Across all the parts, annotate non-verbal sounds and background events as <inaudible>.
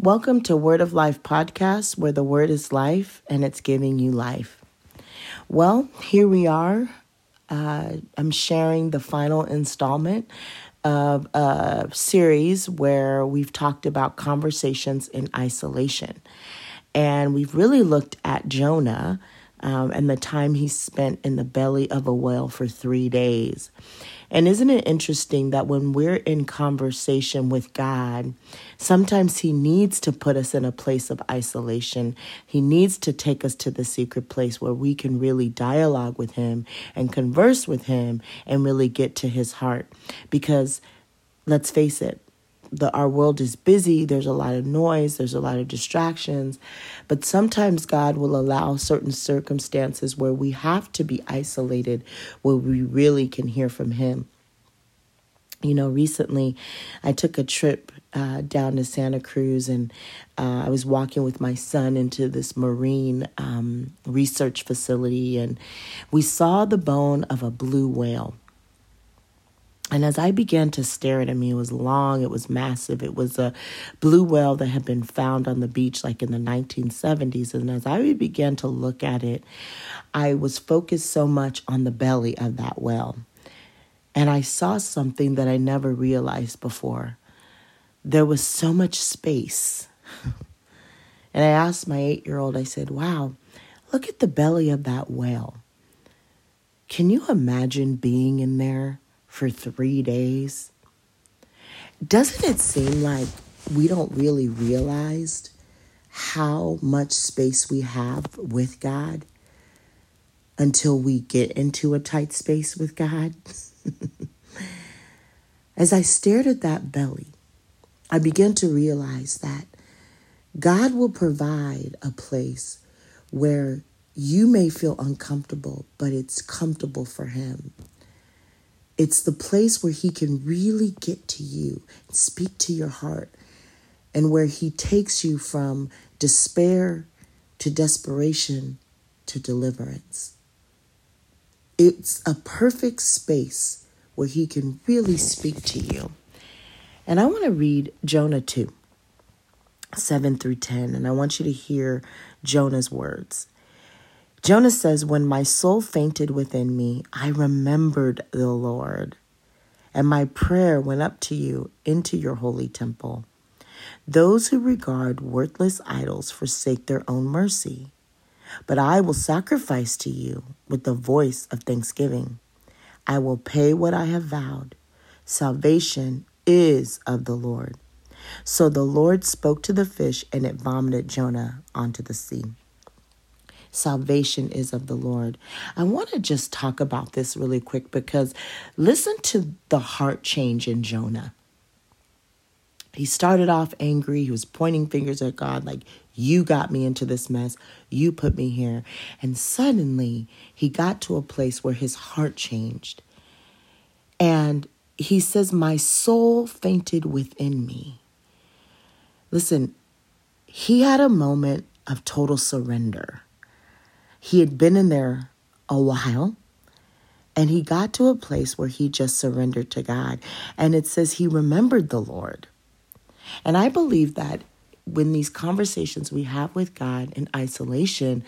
Welcome to Word of Life podcast, where the word is life and it's giving you life. Well, here we are. Uh, I'm sharing the final installment of a series where we've talked about conversations in isolation. And we've really looked at Jonah um, and the time he spent in the belly of a whale for three days. And isn't it interesting that when we're in conversation with God, sometimes He needs to put us in a place of isolation. He needs to take us to the secret place where we can really dialogue with Him and converse with Him and really get to His heart. Because let's face it, the our world is busy there's a lot of noise there's a lot of distractions but sometimes god will allow certain circumstances where we have to be isolated where we really can hear from him. You know recently i took a trip uh, down to santa cruz and uh, i was walking with my son into this marine um, research facility and we saw the bone of a blue whale and as I began to stare at him, it was long, it was massive. It was a blue whale that had been found on the beach like in the 1970s. And as I began to look at it, I was focused so much on the belly of that whale. And I saw something that I never realized before. There was so much space. <laughs> and I asked my eight year old, I said, Wow, look at the belly of that whale. Can you imagine being in there? For three days. Doesn't it seem like we don't really realize how much space we have with God until we get into a tight space with God? <laughs> As I stared at that belly, I began to realize that God will provide a place where you may feel uncomfortable, but it's comfortable for Him. It's the place where He can really get to you speak to your heart, and where He takes you from despair to desperation to deliverance. It's a perfect space where He can really speak to you. And I want to read Jonah 2 7 through 10, and I want you to hear Jonah's words. Jonah says, When my soul fainted within me, I remembered the Lord, and my prayer went up to you into your holy temple. Those who regard worthless idols forsake their own mercy, but I will sacrifice to you with the voice of thanksgiving. I will pay what I have vowed. Salvation is of the Lord. So the Lord spoke to the fish, and it vomited Jonah onto the sea salvation is of the Lord. I want to just talk about this really quick because listen to the heart change in Jonah. He started off angry. He was pointing fingers at God, like, You got me into this mess. You put me here. And suddenly he got to a place where his heart changed. And he says, My soul fainted within me. Listen, he had a moment of total surrender. He had been in there a while and he got to a place where he just surrendered to God. And it says he remembered the Lord. And I believe that when these conversations we have with God in isolation,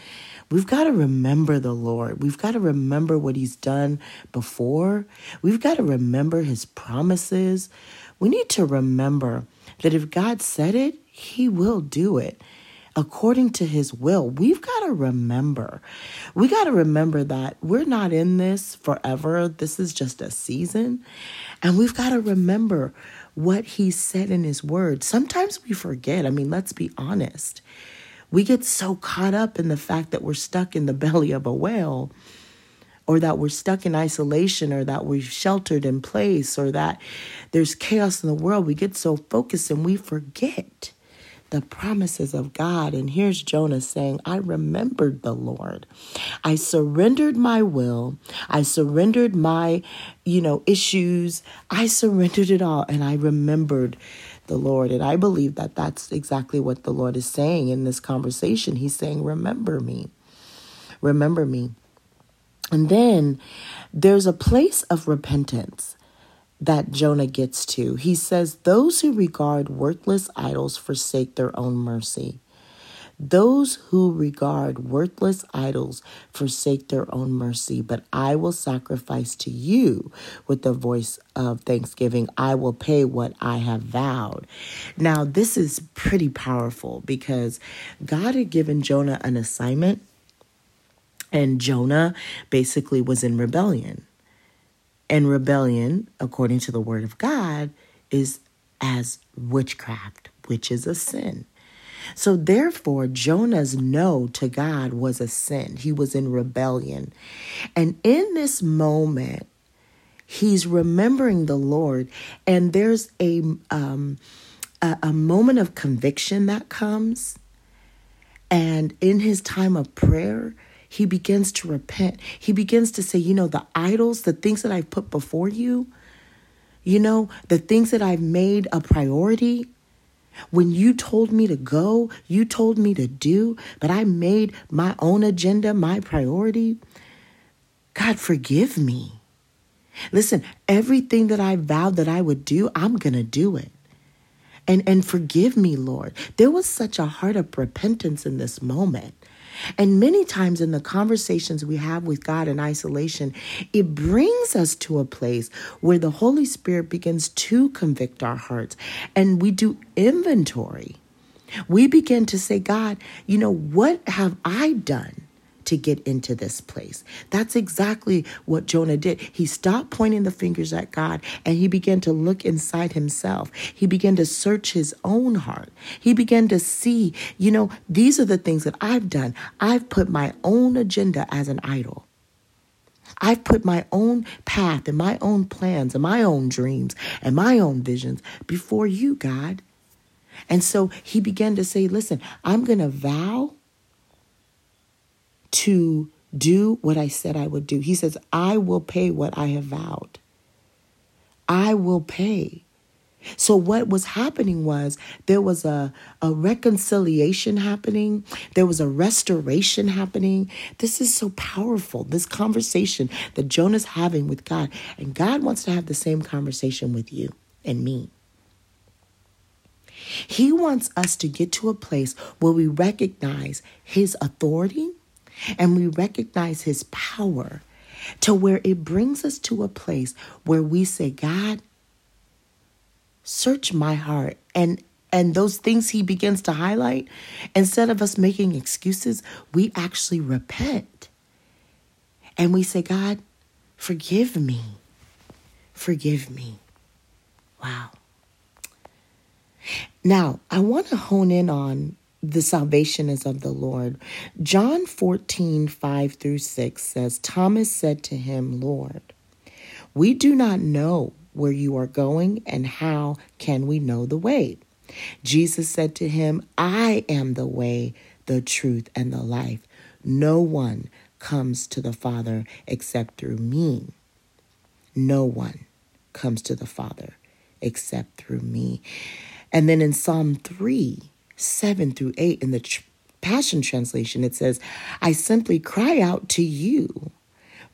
we've got to remember the Lord. We've got to remember what He's done before. We've got to remember His promises. We need to remember that if God said it, He will do it according to his will. We've got to remember. We got to remember that we're not in this forever. This is just a season. And we've got to remember what he said in his word. Sometimes we forget. I mean, let's be honest. We get so caught up in the fact that we're stuck in the <laughs> belly of a whale or that we're stuck in isolation or that we're sheltered in place or that there's chaos in the world. We get so focused and we forget the promises of God. And here's Jonah saying, I remembered the Lord. I surrendered my will. I surrendered my, you know, issues. I surrendered it all and I remembered the Lord. And I believe that that's exactly what the Lord is saying in this conversation. He's saying, Remember me. Remember me. And then there's a place of repentance. That Jonah gets to. He says, Those who regard worthless idols forsake their own mercy. Those who regard worthless idols forsake their own mercy, but I will sacrifice to you with the voice of thanksgiving. I will pay what I have vowed. Now, this is pretty powerful because God had given Jonah an assignment, and Jonah basically was in rebellion. And rebellion, according to the word of God, is as witchcraft, which is a sin. So, therefore, Jonah's no to God was a sin. He was in rebellion. And in this moment, he's remembering the Lord, and there's a, um, a, a moment of conviction that comes. And in his time of prayer, he begins to repent. He begins to say, you know, the idols, the things that I've put before you, you know, the things that I've made a priority, when you told me to go, you told me to do, but I made my own agenda my priority. God, forgive me. Listen, everything that I vowed that I would do, I'm going to do it. And, and forgive me, Lord. There was such a heart of repentance in this moment. And many times in the conversations we have with God in isolation, it brings us to a place where the Holy Spirit begins to convict our hearts and we do inventory. We begin to say, God, you know, what have I done? To get into this place. That's exactly what Jonah did. He stopped pointing the fingers at God and he began to look inside himself. He began to search his own heart. He began to see, you know, these are the things that I've done. I've put my own agenda as an idol. I've put my own path and my own plans and my own dreams and my own visions before you, God. And so he began to say, Listen, I'm going to vow to do what I said I would do. He says, I will pay what I have vowed. I will pay. So, what was happening was there was a, a reconciliation happening, there was a restoration happening. This is so powerful, this conversation that Jonah's having with God. And God wants to have the same conversation with you and me. He wants us to get to a place where we recognize His authority and we recognize his power to where it brings us to a place where we say, God, search my heart. And and those things he begins to highlight, instead of us making excuses, we actually repent. And we say, God, forgive me. Forgive me. Wow. Now, I want to hone in on the salvation is of the Lord. John 14, 5 through 6 says, Thomas said to him, Lord, we do not know where you are going, and how can we know the way? Jesus said to him, I am the way, the truth, and the life. No one comes to the Father except through me. No one comes to the Father except through me. And then in Psalm 3, 7 through 8 in the Passion Translation, it says, I simply cry out to you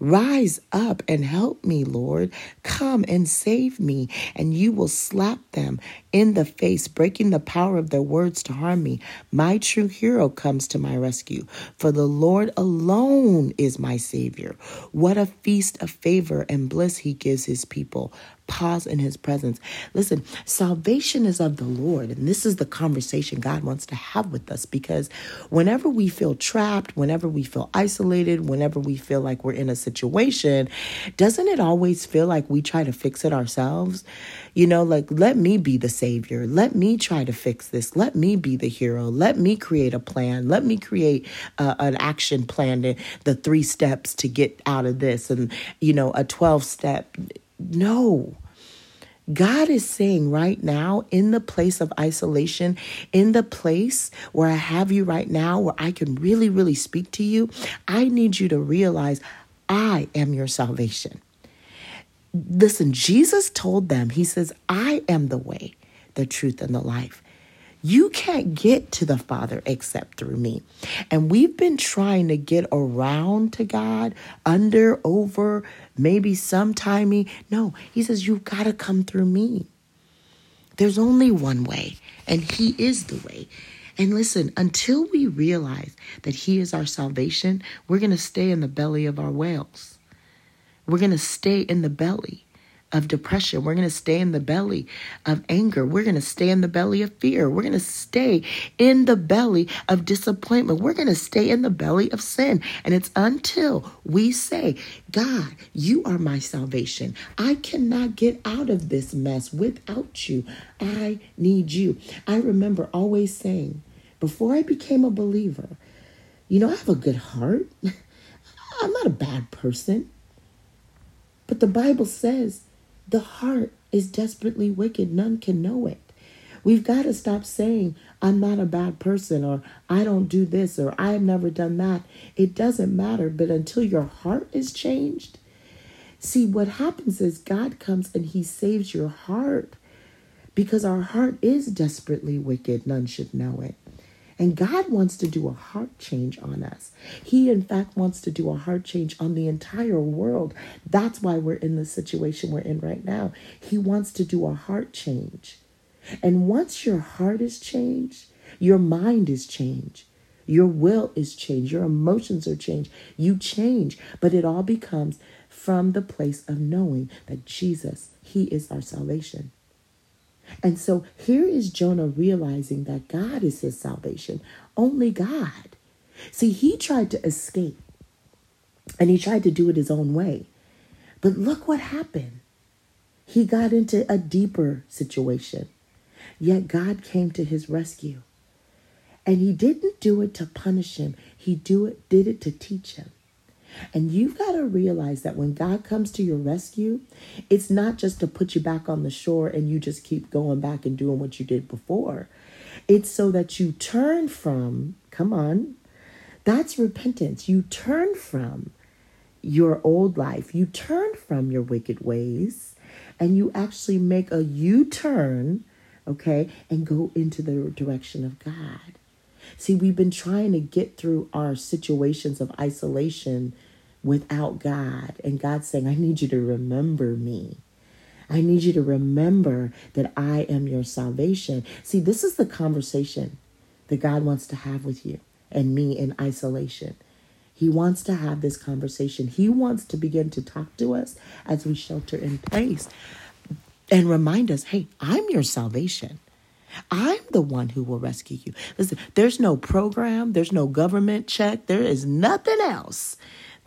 Rise up and help me, Lord. Come and save me, and you will slap them in the face, breaking the power of their words to harm me. My true hero comes to my rescue, for the Lord alone is my Savior. What a feast of favor and bliss he gives his people. Pause in his presence. Listen, salvation is of the Lord, and this is the conversation God wants to have with us because whenever we feel trapped, whenever we feel isolated, whenever we feel like we're in a situation, doesn't it always feel like we try to fix it ourselves? You know, like, let me be the savior. Let me try to fix this. Let me be the hero. Let me create a plan. Let me create uh, an action plan, the three steps to get out of this, and, you know, a 12 step. No. God is saying right now, in the place of isolation, in the place where I have you right now, where I can really, really speak to you, I need you to realize I am your salvation. Listen, Jesus told them, He says, I am the way, the truth, and the life. You can't get to the Father except through me. And we've been trying to get around to God, under, over, maybe sometimey. No, He says, You've got to come through me. There's only one way, and He is the way. And listen, until we realize that He is our salvation, we're going to stay in the belly of our whales. We're going to stay in the belly of depression. We're going to stay in the belly of anger. We're going to stay in the belly of fear. We're going to stay in the belly of disappointment. We're going to stay in the belly of sin. And it's until we say, God, you are my salvation. I cannot get out of this mess without you. I need you. I remember always saying, before I became a believer, you know, I have a good heart. <laughs> I'm not a bad person. But the Bible says the heart is desperately wicked. None can know it. We've got to stop saying, I'm not a bad person, or I don't do this, or I've never done that. It doesn't matter. But until your heart is changed, see, what happens is God comes and He saves your heart because our heart is desperately wicked. None should know it. And God wants to do a heart change on us. He, in fact, wants to do a heart change on the entire world. That's why we're in the situation we're in right now. He wants to do a heart change. And once your heart is changed, your mind is changed. Your will is changed. Your emotions are changed. You change. But it all becomes from the place of knowing that Jesus, He is our salvation. And so here is Jonah realizing that God is his salvation, only God. See, he tried to escape and he tried to do it his own way. But look what happened. He got into a deeper situation. Yet God came to his rescue. And he didn't do it to punish him, he do it, did it to teach him. And you've got to realize that when God comes to your rescue, it's not just to put you back on the shore and you just keep going back and doing what you did before. It's so that you turn from, come on, that's repentance. You turn from your old life, you turn from your wicked ways, and you actually make a U turn, okay, and go into the direction of God. See, we've been trying to get through our situations of isolation without God. And God's saying, I need you to remember me. I need you to remember that I am your salvation. See, this is the conversation that God wants to have with you and me in isolation. He wants to have this conversation. He wants to begin to talk to us as we shelter in place and remind us hey, I'm your salvation. I'm the one who will rescue you. Listen, there's no program, there's no government check, there is nothing else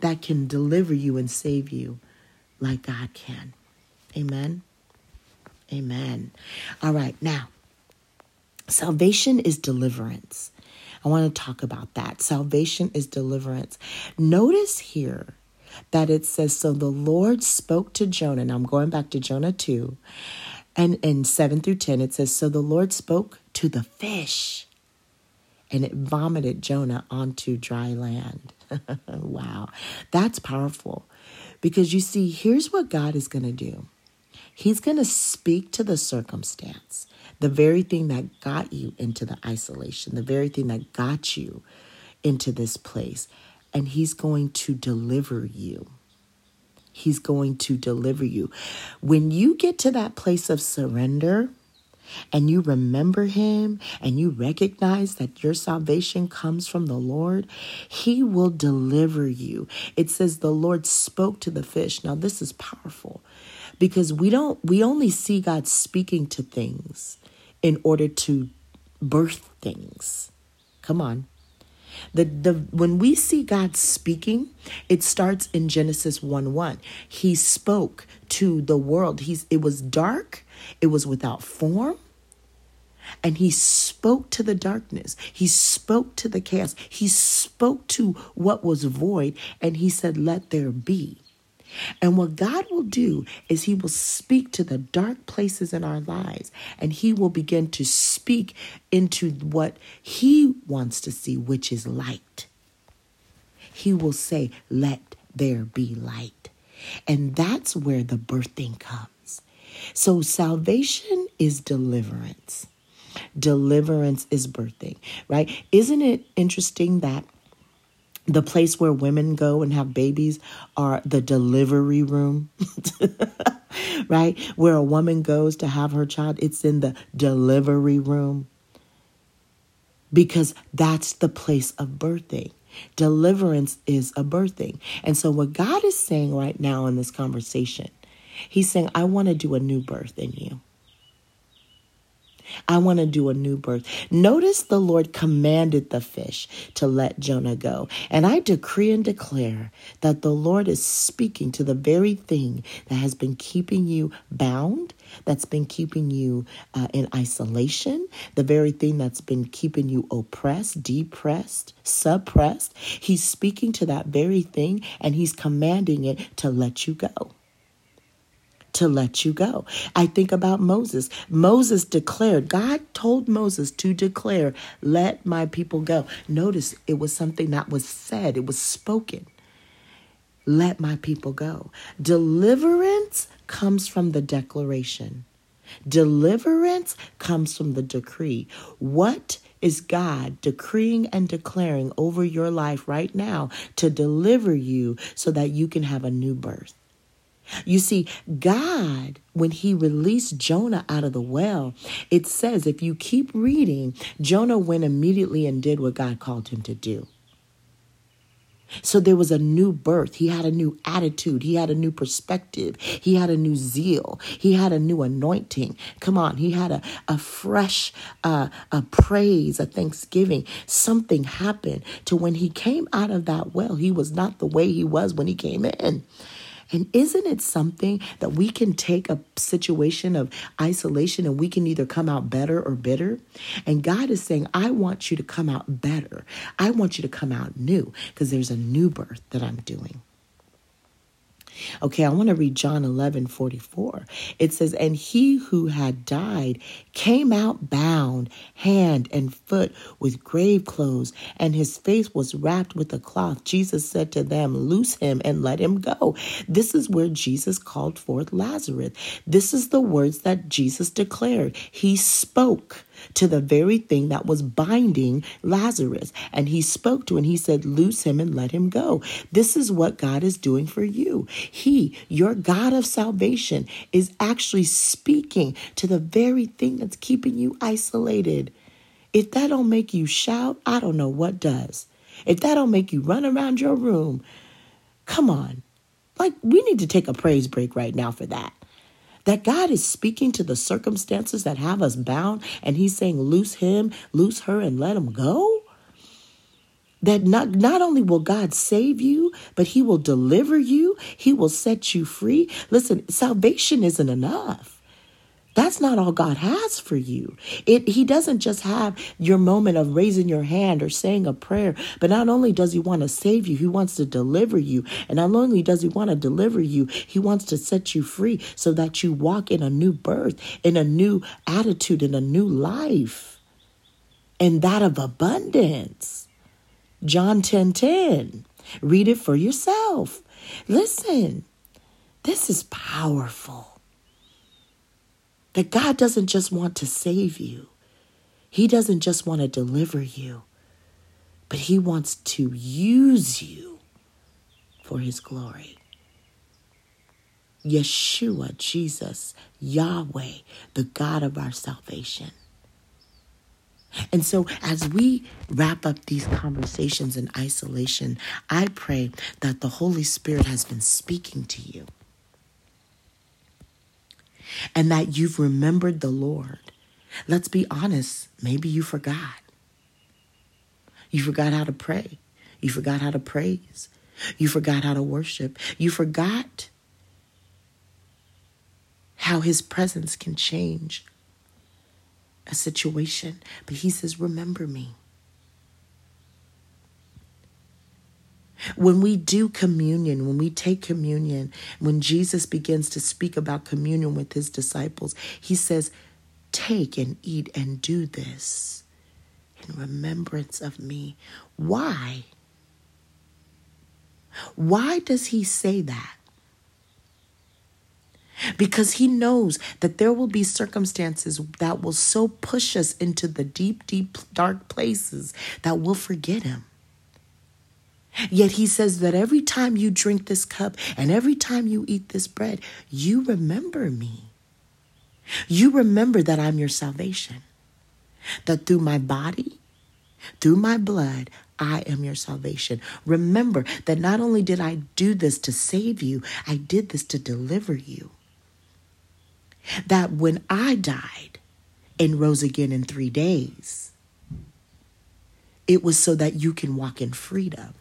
that can deliver you and save you like God can. Amen. Amen. All right, now, salvation is deliverance. I want to talk about that. Salvation is deliverance. Notice here that it says, So the Lord spoke to Jonah. And I'm going back to Jonah 2 and in 7 through 10, it says, So the Lord spoke to the fish, and it vomited Jonah onto dry land. <laughs> wow, that's powerful. Because you see, here's what God is going to do He's going to speak to the circumstance, the very thing that got you into the isolation, the very thing that got you into this place, and He's going to deliver you. He's going to deliver you. When you get to that place of surrender and you remember Him and you recognize that your salvation comes from the Lord, He will deliver you. It says the Lord spoke to the fish. Now, this is powerful because we don't, we only see God speaking to things in order to birth things. Come on. The, the when we see God speaking, it starts in Genesis 1 1. He spoke to the world. He's it was dark, it was without form. And he spoke to the darkness. He spoke to the chaos. He spoke to what was void. And he said, Let there be. And what God will do is He will speak to the dark places in our lives and He will begin to speak into what He wants to see, which is light. He will say, Let there be light. And that's where the birthing comes. So salvation is deliverance. deliverance is birthing, right? Isn't it interesting that the place where women go and have babies are the delivery room, <laughs> right? Where a woman goes to have her child, it's in the delivery room because that's the place of birthing. Deliverance is a birthing. And so, what God is saying right now in this conversation, He's saying, I want to do a new birth in you. I want to do a new birth. Notice the Lord commanded the fish to let Jonah go. And I decree and declare that the Lord is speaking to the very thing that has been keeping you bound, that's been keeping you uh, in isolation, the very thing that's been keeping you oppressed, depressed, suppressed. He's speaking to that very thing and he's commanding it to let you go to let you go. I think about Moses. Moses declared, God told Moses to declare, let my people go. Notice it was something that was said, it was spoken. Let my people go. Deliverance comes from the declaration. Deliverance comes from the decree. What is God decreeing and declaring over your life right now to deliver you so that you can have a new birth? You see, God, when he released Jonah out of the well, it says, if you keep reading, Jonah went immediately and did what God called him to do. So there was a new birth. He had a new attitude. He had a new perspective. He had a new zeal. He had a new anointing. Come on. He had a, a fresh uh, a praise, a thanksgiving. Something happened to when he came out of that well. He was not the way he was when he came in. And isn't it something that we can take a situation of isolation and we can either come out better or bitter? And God is saying, I want you to come out better. I want you to come out new because there's a new birth that I'm doing. Okay, I want to read John 11 44. It says, And he who had died came out bound, hand and foot, with grave clothes, and his face was wrapped with a cloth. Jesus said to them, Loose him and let him go. This is where Jesus called forth Lazarus. This is the words that Jesus declared. He spoke to the very thing that was binding Lazarus. And he spoke to and he said, Loose him and let him go. This is what God is doing for you. He, your God of salvation, is actually speaking to the very thing that's keeping you isolated. If that don't make you shout, I don't know what does. If that don't make you run around your room, come on. Like, we need to take a praise break right now for that that God is speaking to the circumstances that have us bound and he's saying loose him, loose her and let him go? That not, not only will God save you, but he will deliver you, he will set you free. Listen, salvation isn't enough. That's not all God has for you. It, he doesn't just have your moment of raising your hand or saying a prayer, but not only does he want to save you, he wants to deliver you. And not only does he want to deliver you, he wants to set you free so that you walk in a new birth, in a new attitude, in a new life, and that of abundance. John 10 10. Read it for yourself. Listen, this is powerful that God doesn't just want to save you, He doesn't just want to deliver you, but He wants to use you for His glory. Yeshua, Jesus, Yahweh, the God of our salvation. And so, as we wrap up these conversations in isolation, I pray that the Holy Spirit has been speaking to you and that you've remembered the Lord. Let's be honest, maybe you forgot. You forgot how to pray. You forgot how to praise. You forgot how to worship. You forgot how his presence can change a situation. But he says, Remember me. When we do communion, when we take communion, when Jesus begins to speak about communion with his disciples, he says, Take and eat and do this in remembrance of me. Why? Why does he say that? because he knows that there will be circumstances that will so push us into the deep, deep, dark places that we'll forget him. Yet he says that every time you drink this cup and every time you eat this bread, you remember me. You remember that I'm your salvation, that through my body, through my blood, I am your salvation. Remember that not only did I do this to save you, I did this to deliver you that when I died and rose again in three days, it was so that you can walk in freedom.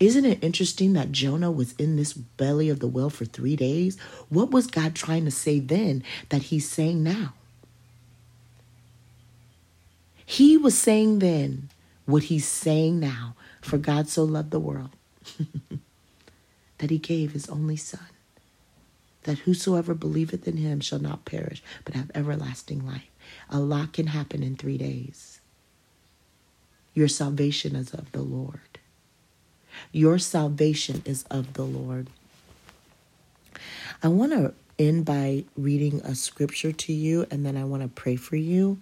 Isn't it interesting that Jonah was in this belly of the whale for three days? What was God trying to say then that he's saying now? He was saying then what he's saying now. For God so loved the world <laughs> that he gave his only son that whosoever believeth in him shall not perish, but have everlasting life. A lot can happen in three days. Your salvation is of the Lord. Your salvation is of the Lord. I want to end by reading a scripture to you, and then I want to pray for you.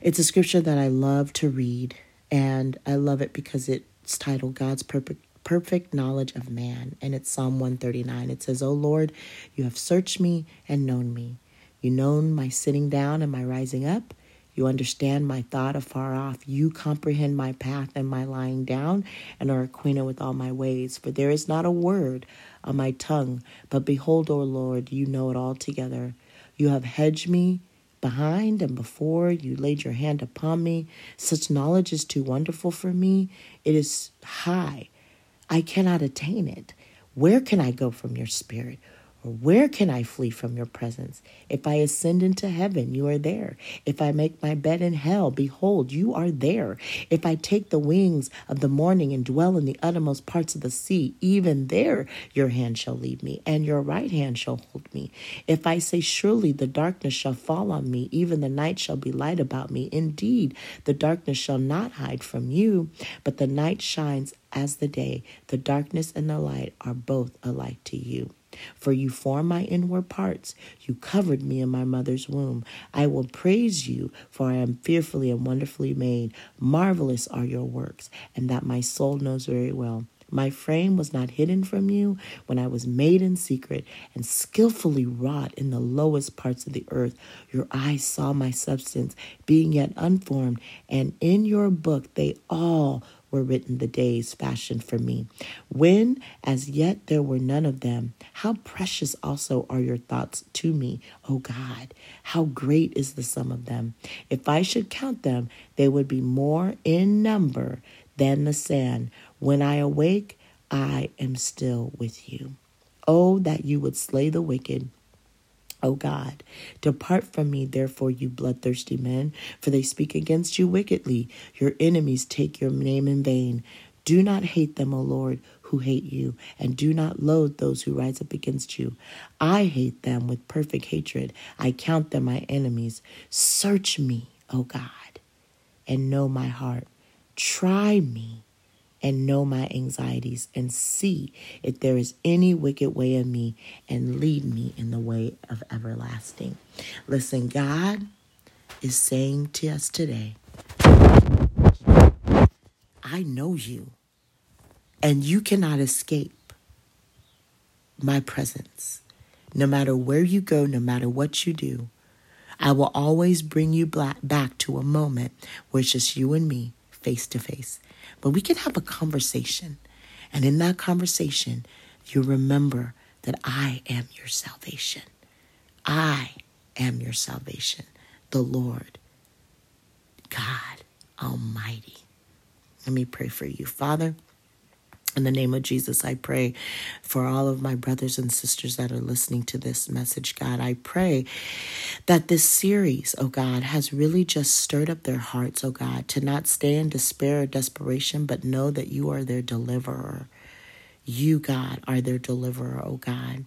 It's a scripture that I love to read, and I love it because it's titled God's Perfect perfect knowledge of man. And it's Psalm 139. It says, O Lord, you have searched me and known me. You know my sitting down and my rising up. You understand my thought afar off. You comprehend my path and my lying down, and are acquainted with all my ways. For there is not a word on my tongue, but behold, O Lord, you know it altogether. You have hedged me behind and before. You laid your hand upon me. Such knowledge is too wonderful for me. It is high I cannot attain it. Where can I go from your spirit? Where can I flee from your presence? If I ascend into heaven, you are there. If I make my bed in hell, behold, you are there. If I take the wings of the morning and dwell in the uttermost parts of the sea, even there your hand shall lead me, and your right hand shall hold me. If I say, Surely the darkness shall fall on me, even the night shall be light about me. Indeed, the darkness shall not hide from you, but the night shines as the day. The darkness and the light are both alike to you. For you formed my inward parts. You covered me in my mother's womb. I will praise you, for I am fearfully and wonderfully made. Marvelous are your works, and that my soul knows very well. My frame was not hidden from you when I was made in secret and skillfully wrought in the lowest parts of the earth. Your eyes saw my substance, being yet unformed, and in your book they all were written the days fashioned for me, when as yet there were none of them. How precious also are your thoughts to me, O God! How great is the sum of them! If I should count them, they would be more in number than the sand. When I awake, I am still with you. Oh, that you would slay the wicked O God, depart from me, therefore, you bloodthirsty men, for they speak against you wickedly. Your enemies take your name in vain. Do not hate them, O Lord, who hate you, and do not loathe those who rise up against you. I hate them with perfect hatred. I count them my enemies. Search me, O God, and know my heart. Try me and know my anxieties and see if there is any wicked way in me and lead me in the way of everlasting. Listen, God is saying to us today, I know you, and you cannot escape my presence. No matter where you go, no matter what you do, I will always bring you back to a moment where it's just you and me face to face. But we can have a conversation. And in that conversation, you remember that I am your salvation. I am your salvation, the Lord, God Almighty. Let me pray for you. Father, in the name of Jesus, I pray for all of my brothers and sisters that are listening to this message, God. I pray that this series, oh God, has really just stirred up their hearts, oh God, to not stay in despair or desperation, but know that you are their deliverer. You, God, are their deliverer, oh God.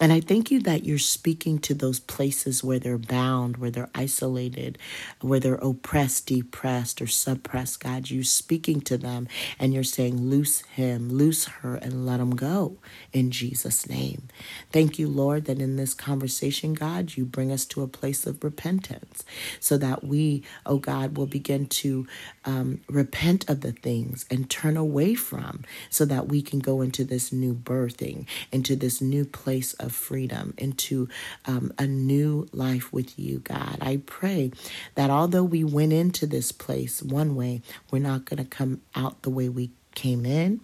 And I thank you that you're speaking to those places where they're bound, where they're isolated, where they're oppressed, depressed, or suppressed. God, you're speaking to them and you're saying, Loose him, loose her, and let him go in Jesus' name. Thank you, Lord, that in this conversation, God, you bring us to a place of repentance so that we, oh God, will begin to um, repent of the things and turn away from so that we can go into this new birthing, into this new place of freedom, into um, a new life with you, God. I pray that although we went into this place one way, we're not going to come out the way we came in.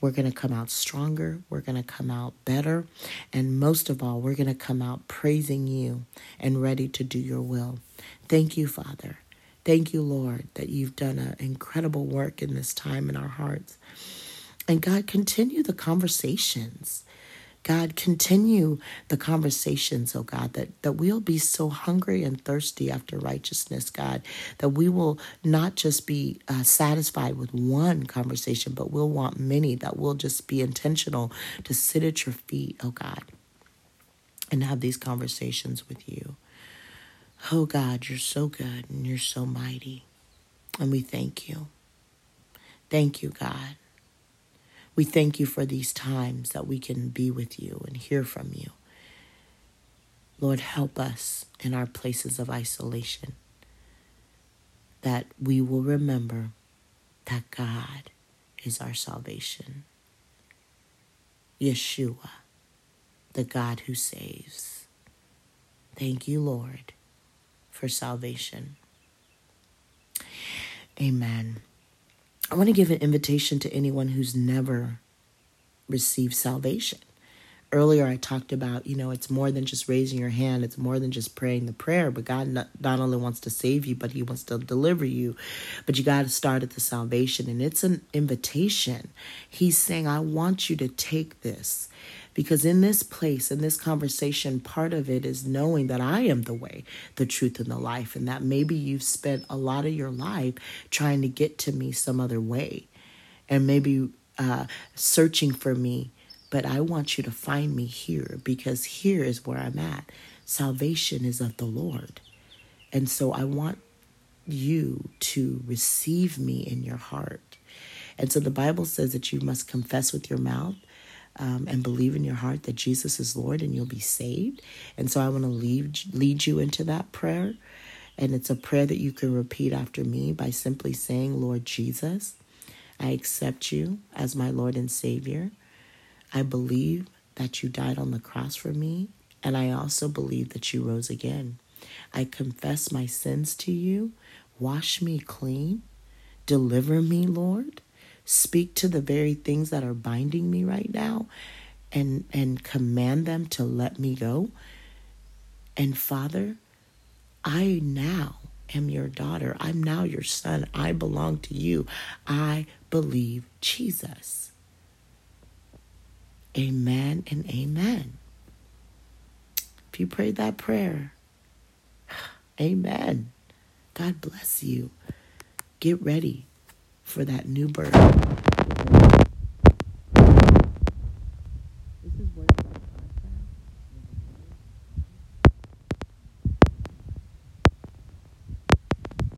We're going to come out stronger. We're going to come out better. And most of all, we're going to come out praising you and ready to do your will. Thank you, Father. Thank you, Lord, that you've done an incredible work in this time in our hearts. And God, continue the conversations. God, continue the conversations, oh God, that, that we'll be so hungry and thirsty after righteousness, God, that we will not just be uh, satisfied with one conversation, but we'll want many, that we'll just be intentional to sit at your feet, oh God, and have these conversations with you. Oh God, you're so good and you're so mighty. And we thank you. Thank you, God. We thank you for these times that we can be with you and hear from you. Lord, help us in our places of isolation that we will remember that God is our salvation. Yeshua, the God who saves. Thank you, Lord, for salvation. Amen. I want to give an invitation to anyone who's never received salvation. Earlier, I talked about, you know, it's more than just raising your hand, it's more than just praying the prayer, but God not, not only wants to save you, but He wants to deliver you. But you got to start at the salvation, and it's an invitation. He's saying, I want you to take this because in this place, in this conversation, part of it is knowing that I am the way, the truth, and the life, and that maybe you've spent a lot of your life trying to get to me some other way, and maybe uh, searching for me. But I want you to find me here because here is where I'm at. Salvation is of the Lord. And so I want you to receive me in your heart. And so the Bible says that you must confess with your mouth um, and believe in your heart that Jesus is Lord and you'll be saved. And so I want to lead, lead you into that prayer. And it's a prayer that you can repeat after me by simply saying, Lord Jesus, I accept you as my Lord and Savior. I believe that you died on the cross for me, and I also believe that you rose again. I confess my sins to you. Wash me clean. Deliver me, Lord speak to the very things that are binding me right now and and command them to let me go. And father i now am your daughter. I'm now your son. I belong to you. I believe jesus. Amen and amen. If you prayed that prayer <sighs> amen. God bless you. Get ready for that new birth.